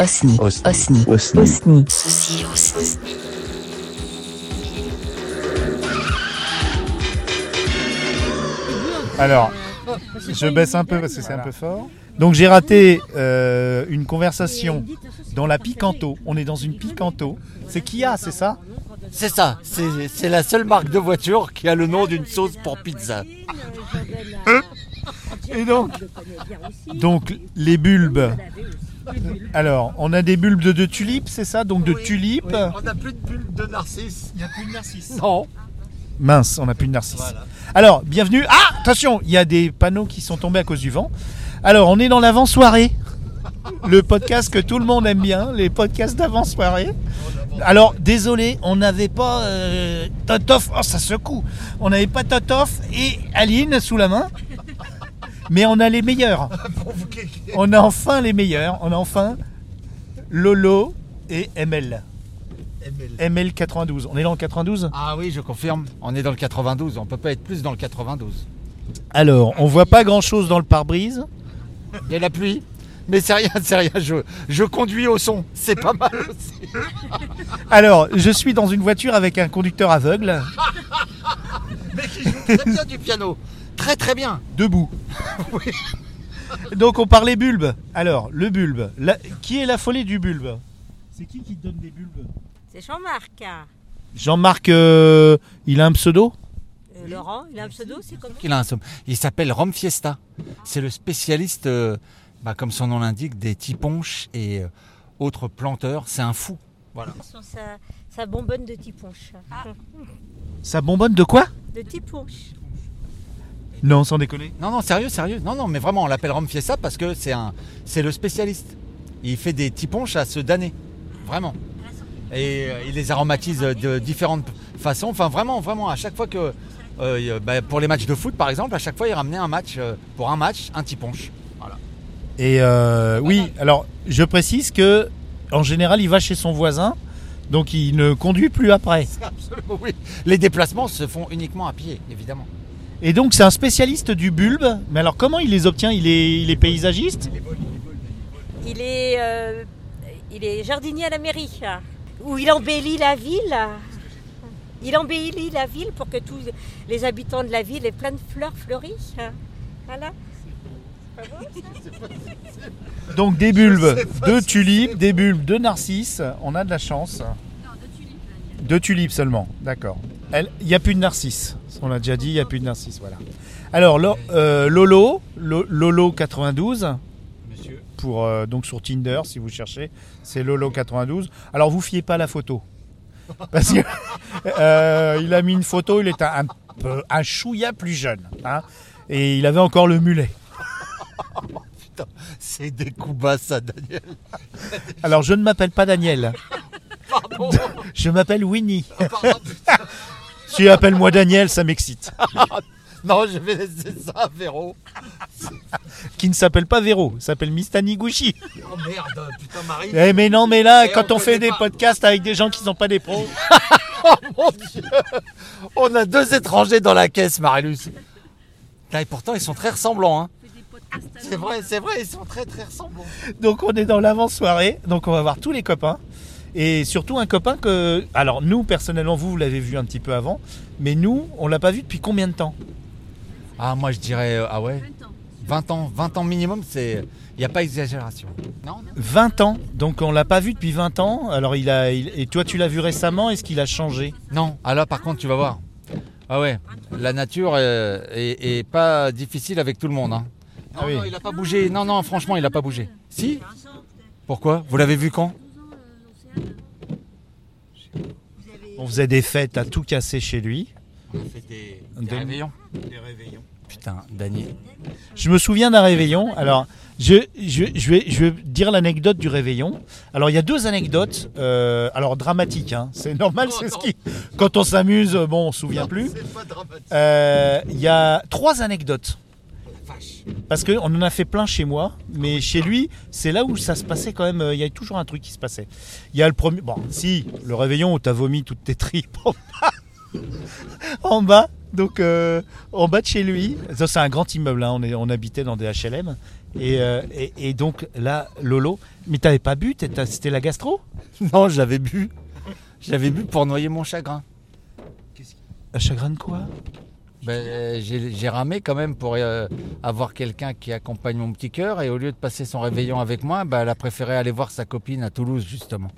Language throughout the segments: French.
Osni. Osni. Osni. Osni. Osni. Alors, je baisse un peu parce que c'est un peu fort. Donc j'ai raté euh, une conversation dans la Picanto. On est dans une Picanto. C'est Kia, c'est ça? C'est ça, c'est c'est la seule marque de voiture qui a le nom d'une sauce pour pizza. Et donc, donc les bulbes. Alors, on a des bulbes de, de tulipes, c'est ça Donc de tulipes. On n'a plus de bulles de narcisse. Il n'y a plus de narcisse. Non. Mince, on n'a plus de narcisse. Voilà. Alors, bienvenue. Ah, attention, il y a des panneaux qui sont tombés à cause du vent. Alors, on est dans l'avant-soirée. Le podcast que tout le monde aime bien, les podcasts d'avant-soirée. Alors, désolé, on n'avait pas euh, Totof. Oh, ça secoue. On n'avait pas Totof et Aline sous la main. Mais on a les meilleurs. On a enfin les meilleurs. On a enfin Lolo et ML. ML 92. On est dans le 92 Ah oui, je confirme, on est dans le 92, on peut pas être plus dans le 92. Alors, on voit pas grand chose dans le pare-brise. Il y a la pluie, mais c'est rien, c'est rien, je, je conduis au son, c'est pas mal aussi. Alors, je suis dans une voiture avec un conducteur aveugle, Mais qui joue très bien du piano, très très bien. debout. Donc, on parlait bulbe. Alors, le bulbe. La- Qui est l'affolé du bulbe? C'est qui qui te donne des bulbes? C'est Jean-Marc. Jean-Marc, euh, il a un pseudo? Euh, Laurent, il a un pseudo, c'est comment? Il a un somme. Il s'appelle Rome Fiesta. C'est le spécialiste, euh, bah, comme son nom l'indique, des tiponches et euh, autres planteurs. C'est un fou. Voilà. Sa, sa bonbonne de tiponche. Ça bonbonne de quoi? De tiponche. Non, sans déconner. Non, non, sérieux, sérieux. Non, non, mais vraiment, on l'appelle Rome Fiesta parce que c'est un, c'est le spécialiste. Il fait des tiponches à se damner. Vraiment. Et euh, il les aromatise de différentes façons. Enfin, vraiment, vraiment, à chaque fois que. euh, bah, pour les matchs de foot, par exemple, à chaque fois, il ramenait un match. euh, pour un match, un tiponche. Voilà. Et oui, alors, je précise que, en général, il va chez son voisin, donc il ne conduit plus après. Absolument, oui. Les déplacements se font uniquement à pied, évidemment. Et donc, c'est un spécialiste du bulbe. Mais alors, comment il les obtient? Il est, il est paysagiste? Il est, euh, il est jardinier à la mairie. Où il embellit la ville. Il embellit la ville pour que tous les habitants de la ville aient plein de fleurs fleuries. Voilà. Donc des bulbes de tulipes, des bulbes de narcisses, on a de la chance. de tulipes. seulement, d'accord. Il n'y a plus de narcisses, on l'a déjà dit, il n'y a plus de narcisses, voilà. Alors Lo- euh, Lolo, Lo- Lolo 92, Monsieur. pour, euh, donc sur Tinder si vous cherchez, c'est Lolo 92. Alors vous fiez pas la photo. Parce que euh, il a mis une photo, il est un, un peu un chouïa plus jeune. hein, et il avait encore le mulet. Putain, c'est des coups bas, ça, Daniel. Alors je ne m'appelle pas Daniel, Pardon. je m'appelle Winnie. Pardon, putain. Si appelle-moi Daniel, ça m'excite. Non, je vais laisser ça à Véro. Qui ne s'appelle pas Véro, s'appelle Miss Taniguchi. Oh merde, putain, Marie. Eh mais non, mais là, Et quand on on fait des pas. podcasts avec des gens qui sont pas des pros, Oh mon dieu On a deux étrangers dans la caisse, Marilus. Putain, Et pourtant, ils sont très ressemblants. Hein. C'est vrai, c'est vrai, ils sont très très ressemblants. donc on est dans l'avant-soirée, donc on va voir tous les copains. Et surtout un copain que... Alors nous, personnellement, vous, vous l'avez vu un petit peu avant, mais nous, on l'a pas vu depuis combien de temps? Ah, moi je dirais, euh, ah ouais 20 ans, 20 ans minimum, c'est. Il n'y a pas exagération. Non, non 20 ans, donc on l'a pas vu depuis 20 ans. Alors il a... il- Et toi, tu l'as vu récemment, est-ce qu'il a changé? Non, ah là par contre, tu vas voir. Ah ouais, la nature euh, est, est pas difficile avec tout le monde. Hein. Non, Ah oui. non, il a pas bougé. Non, non, franchement, il a pas bougé. Si? Pourquoi? Vous l'avez vu quand? On faisait des fêtes à tout casser chez lui. On a fait des, Des- réveillons. Des réveillons. Putain, Daniel. Je me souviens d'un réveillon. Alors, je, je, je vais, je vais dire l'anecdote du réveillon. Alors, il y a deux anecdotes. euh, alors, dramatiques. hein. C'est normal, Oh, c'est ce qui. Quand on s'amuse, bon, on se souvient plus. Euh, Il y a trois anecdotes. Vache. Parce qu'on en a fait plein chez moi, mais chez lui, c'est là où ça se passait quand même. euh, Il y a toujours un truc qui se passait. Il y a le premier. Bon, si, le réveillon où t'as vomi toutes tes tripes en bas. En bas. Donc euh, en bas de chez lui, ça c'est un grand immeuble, hein, on, est, on habitait dans des HLM. Et, euh, et- et donc là, Lolo, mais t'avais pas bu, c'était la gastro? Non, j'avais bu. J'avais bu pour noyer mon chagrin. Un chagrin de quoi? Ben, j'ai ramé quand même pour euh, avoir quelqu'un qui accompagne mon petit cœur. Et au lieu de passer son réveillon avec moi, ben, elle a préféré aller voir sa copine à Toulouse, justement.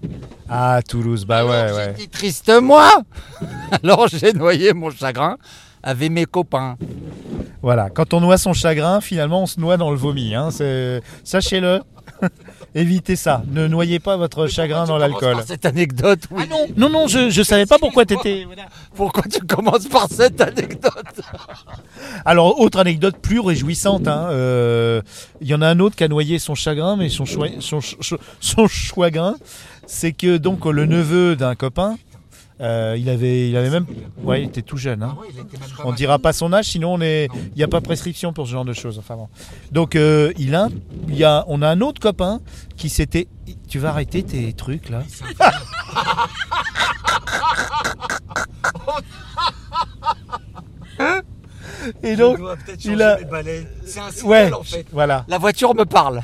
Ah, Toulouse, bah ouais, Alors, ouais. Dit triste moi Alors j'ai noyé mon chagrin avec mes copains. Voilà, quand on noie son chagrin, finalement on se noie dans le vomi. Hein. Sachez-le, évitez ça. Ne noyez pas votre chagrin dans l'alcool. Cette anecdote, oui. Ah non, non, non, je, je savais pas pourquoi t'étais. voilà. Pourquoi tu commences par cette anecdote? Alors, autre anecdote plus réjouissante. hein, euh, Il y en a un autre qui a noyé son chagrin, mais son, choi- son, ch- son chagrin, c'est que donc le neveu d'un copain, euh, il avait, il avait même, ouais, il était tout jeune. Hein. On dira pas son âge, sinon on est, il n'y a pas prescription pour ce genre de choses. Enfin bon. Donc euh, il a, il y a, on a un autre copain qui s'était, tu vas arrêter tes trucs là. Et donc, il a, C'est un ouais, voilà. La voiture me parle.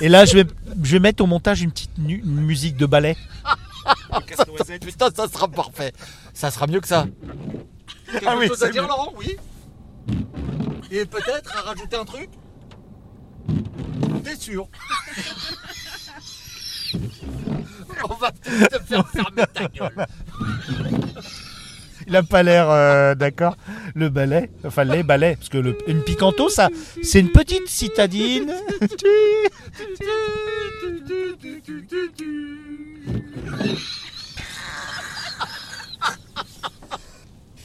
Et là, je vais, je vais mettre au montage une petite nu- une musique de ballet. Putain, ça sera parfait. Ça sera mieux que ça. Quelque Ah oui, chose à c'est dire, mieux. Laurent Oui. Et peut-être à rajouter un truc T'es sûr On va te faire fermer ta gueule. Il a pas l'air euh, d'accord. Le ballet, enfin les ballets, parce que le, une picanto, ça, c'est une petite citadine.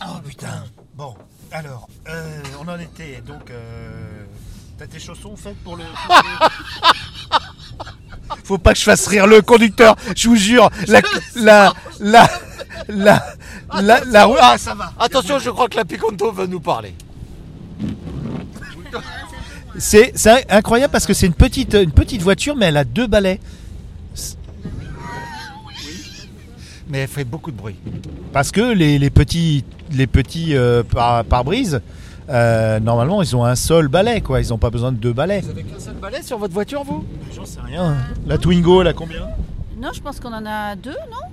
Oh putain. Bon, alors, euh, on en était donc. Euh, T'as tes chaussons faites pour le. Faut pas que je fasse rire le conducteur. Je vous jure, la, la, la, la, la, la roue. Ah, ça va. Attention, je crois que la Piconto veut nous parler. C'est c'est incroyable parce que c'est une petite, une petite voiture, mais elle a deux balais. Mais elle fait beaucoup de bruit. Parce que les, les petits, les petits euh, par- pare-brise, euh, normalement, ils ont un seul balai, quoi. Ils n'ont pas besoin de deux balais. Vous avez qu'un seul balai sur votre voiture, vous? J'en sais rien. La Twingo, elle a combien? Non, je pense qu'on en a deux, non?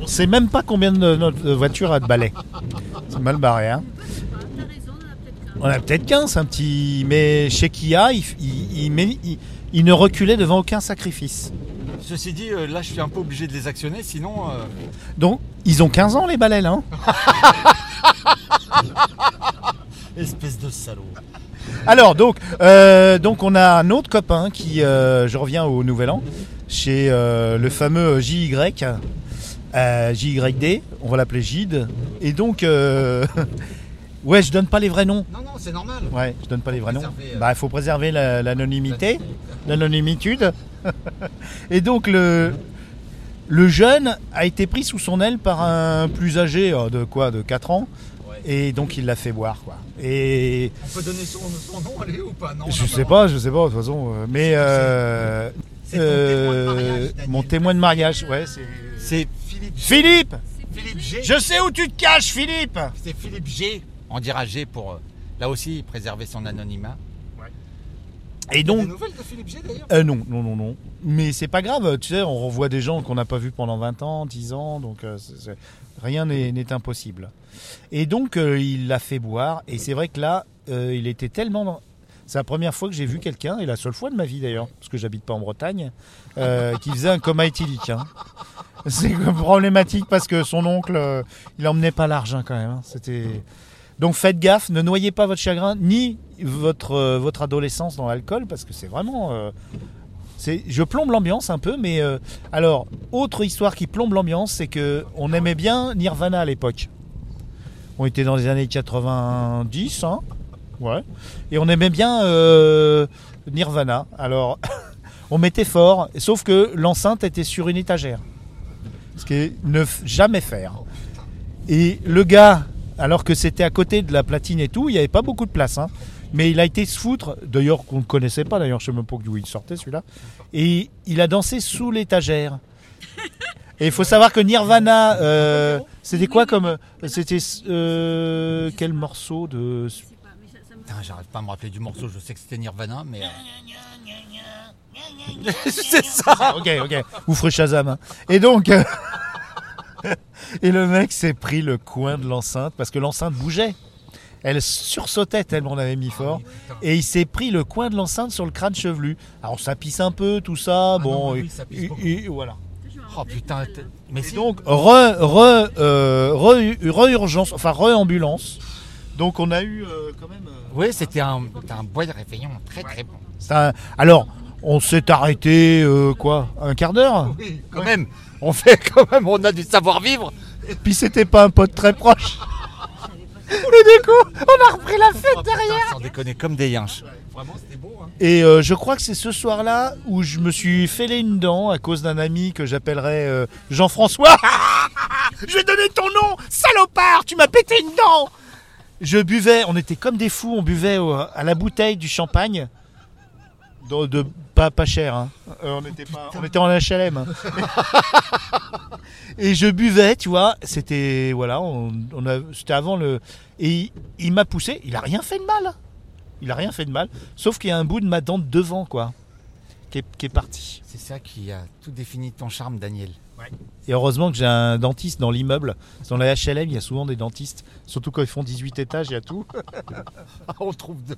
On sait même pas combien de notre voiture a de balais. C'est mal barré, hein. On en a peut-être qu'un. On a peut-être 15, un petit. Mais chez Kia, il, il- il met- il- il ne reculait devant aucun sacrifice. Ceci dit, euh, là, je suis un peu obligé de les actionner, sinon. euh, Donc, ils ont 15 ans, les balais, là. hein Espèce de salaud. Alors donc, euh, donc on a un autre copain qui, euh, je reviens au Nouvel An, chez le fameux JY, JYD, on va l'appeler Gide. Et donc, ouais, je donne pas les vrais noms. Non, non, c'est normal. Ouais, je donne pas les vrais noms. Bah, il faut préserver la- l'anonymité, l'anonymitude. Et donc le le jeune a été pris sous son aile par un plus âgé euh, de quoi, de 4 ans. Ouais. Et donc il l'a fait boire quoi. Et On peut donner son, son nom, allez, ou pas? Non, je sais le pas, je sais pas de toute façon. euh, Mais euh, C'est ton témoin de mariage, Daniel. mon témoin de mariage, ouais, c'est C'est Philippe G. Philippe. Philippe G. Je sais où tu te caches, Philippe. C'est Philippe G. On dira G pour, là aussi, préserver son anonymat. Et donc, des nouvelles de Philippe G, d'ailleurs Euh, non, non, non, non. Mais c'est pas grave, tu sais, on revoit des gens qu'on n'a pas vus pendant 20 ans, 10 ans, donc euh, rien n'est impossible. Et donc, euh, il l'a fait boire, et c'est vrai que là, il était tellement... dans- C'est la première fois que j'ai vu quelqu'un, et la seule fois de ma vie d'ailleurs, parce que j'habite pas en Bretagne, qui faisait un coma éthylique. hein. C'est problématique parce que son oncle, il emmenait pas l'argent quand même. hein. C'était... Donc faites gaffe, ne noyez pas votre chagrin ni votre, euh, votre adolescence dans l'alcool parce que c'est vraiment... euh, je plombe l'ambiance un peu, mais euh, alors, autre histoire qui plombe l'ambiance, c'est que on aimait bien Nirvana à l'époque. On était dans les années 90, hein, ouais, et on aimait bien Nirvana. Alors, on mettait fort, sauf que l'enceinte était sur une étagère, ce qui est ne jamais faire. Et le gars, alors que c'était à côté de la platine et tout, il n'y avait pas beaucoup de place. hein. Mais il a été se foutre, d'ailleurs qu'on ne connaissait pas, d'ailleurs je ne sais même pas d'où il sortait celui-là. Et il a dansé sous l'étagère. Et il faut savoir que Nirvana, euh, c'était quoi comme. C'était. euh, quel morceau de. Je sais pas, Putain, à me rappeler du morceau, je sais que c'était Nirvana, mais. euh, c'est ça Ok, ok. Vous ferez Shazam. hein. Et donc. euh, et le mec s'est pris le coin de l'enceinte parce que l'enceinte bougeait. Elle sursautait tellement on avait mis fort. Et il s'est pris le coin de l'enceinte sur le crâne chevelu. Alors ça pisse un peu, tout ça. bon, non, oui, et- ça pisse et- et voilà. Oh putain, là. mais Et si. donc, re, re, euh, re, re-urgence, enfin re-ambulance. Donc on a eu euh, quand même. euh, Oui, c'était un, un bois de réveillon très très bon. c'est un- Alors, on s'est arrêté euh, quoi Un quart d'heure? Oui, quand même. On fait quand même, on a du savoir-vivre. Puis c'était pas un pote très proche. Et du coup, on a repris la fête Oh, derrière. sans déconner, comme des yinches. Vraiment, c'était beau. Hein. Et euh, je crois que c'est ce soir-là où je me suis fêlé une dent à cause d'un ami que j'appellerais euh, Jean-François. je vais donner ton nom, salopard, tu m'as pété une dent. Je buvais, on était comme des fous, on buvait à la bouteille du champagne. De, de- pas, pas cher, hein. Euh, on, était pas- on était en HLM. hein. Et je buvais, tu vois, c'était voilà, on, on a, c'était avant le, et il, il m'a poussé, il a rien fait de mal, il a rien fait de mal, sauf qu'il y a un bout de ma dent de devant quoi, qui est, qui est parti. C'est ça qui a tout défini ton charme, Daniel. Et heureusement que j'ai un dentiste dans l'immeuble, dans la HLM, il y a souvent des dentistes, surtout quand ils font 18 étages, il y a tout. on trouve de.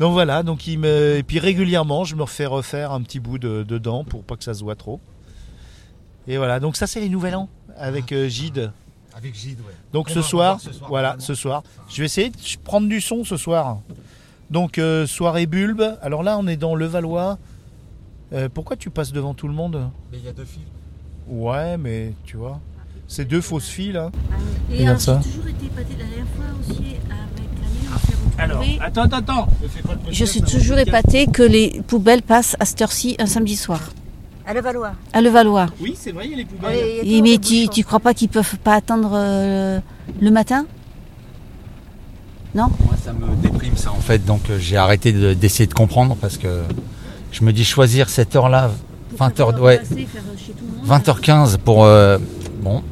Donc voilà, donc il me, et puis régulièrement, je me refais refaire un petit bout de, de dent pour pas que ça se voit trop. Et voilà, donc ça c'est les Nouvel An avec euh, Gide. Avec Gide, ouais. Donc On ce soir, revoir ce soir, voilà, vraiment. ce soir, je vais essayer de prendre du son ce soir. Donc euh, soirée bulbe. Alors là, on est dans le Valois. Euh, pourquoi tu passes devant tout le monde? Mais il y a deux fils. Ouais, mais tu vois, c'est deux fausses filles là. Et Regarde alors, ça. j'ai toujours été épatée la dernière fois aussi avec retrouvés. attends, attends, attends. Je suis toujours épatée que les poubelles passent à cette heure-ci un samedi soir. À Levallois. À Levallois. Oui, c'est vrai, il y a les poubelles. il y a Et toujours mais tu, tu crois pas qu'ils peuvent pas attendre euh, le matin? Non? Moi, ça me déprime ça en fait, donc euh, j'ai arrêté de- d'essayer de comprendre parce que je me dis choisir cette heure-là, 20h, ouais, 20h15 pour. euh, bon.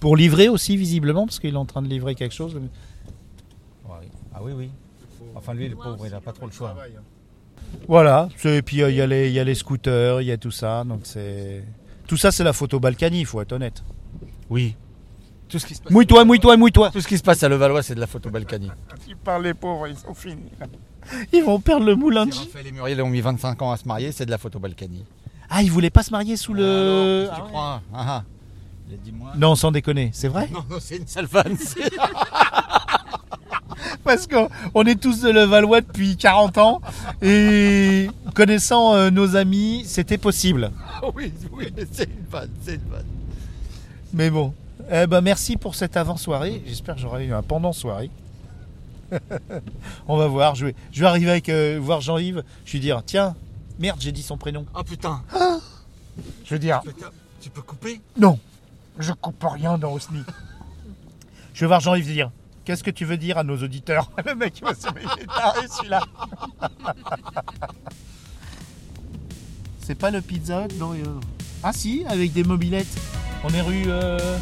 Pour livrer aussi visiblement, parce qu'il est en train de livrer quelque chose. Ah oui, oui. Enfin, lui, le pauvre, il a pas trop le choix. Voilà. c'est- Et puis euh, il y, a les- il y a les scooters, il y a tout ça. Donc c'est tout ça, c'est la photo Balkany, il faut être honnête. Oui. Tout ce qui se passe, Mouille-toi, mouille-toi, mouille-toi. tout ce qui se passe à Levallois, c'est de la photo Balkany. Tu parles les pauvres, ils sont finis. Ils vont perdre le moulin de Si Raphaël et Muriel ont mis 25 ans à se marier, c'est de la photo Balkany. Ah, ils voulaient pas se marier sous le. Alors, que tu crois? Ah, ah. Il a dit moi. Non, sans déconner, c'est vrai? Non, non, c'est une sale Parce qu'on on est tous de Levallois depuis 40 ans et connaissant euh, nos amis, c'était possible. oui, oui, c'est une vanne, c'est une vanne. Mais bon, eh ben merci pour cette avant-soirée. J'espère que j'aurai eu un pendant-soirée. On va voir. Je vais, je vais arriver avec euh, voir Jean-Yves. Je vais dire tiens, merde, j'ai dit son prénom. Oh putain, Je vais dire putain, tu peux couper? non, je coupe rien dans Osni. Je vais voir Jean-Yves dire qu'est-ce que tu veux dire à nos auditeurs Le mec il va se taré, celui-là. C'est pas le pizza Hut, non euh. Ah si, avec des mobilettes. On est rue. euh,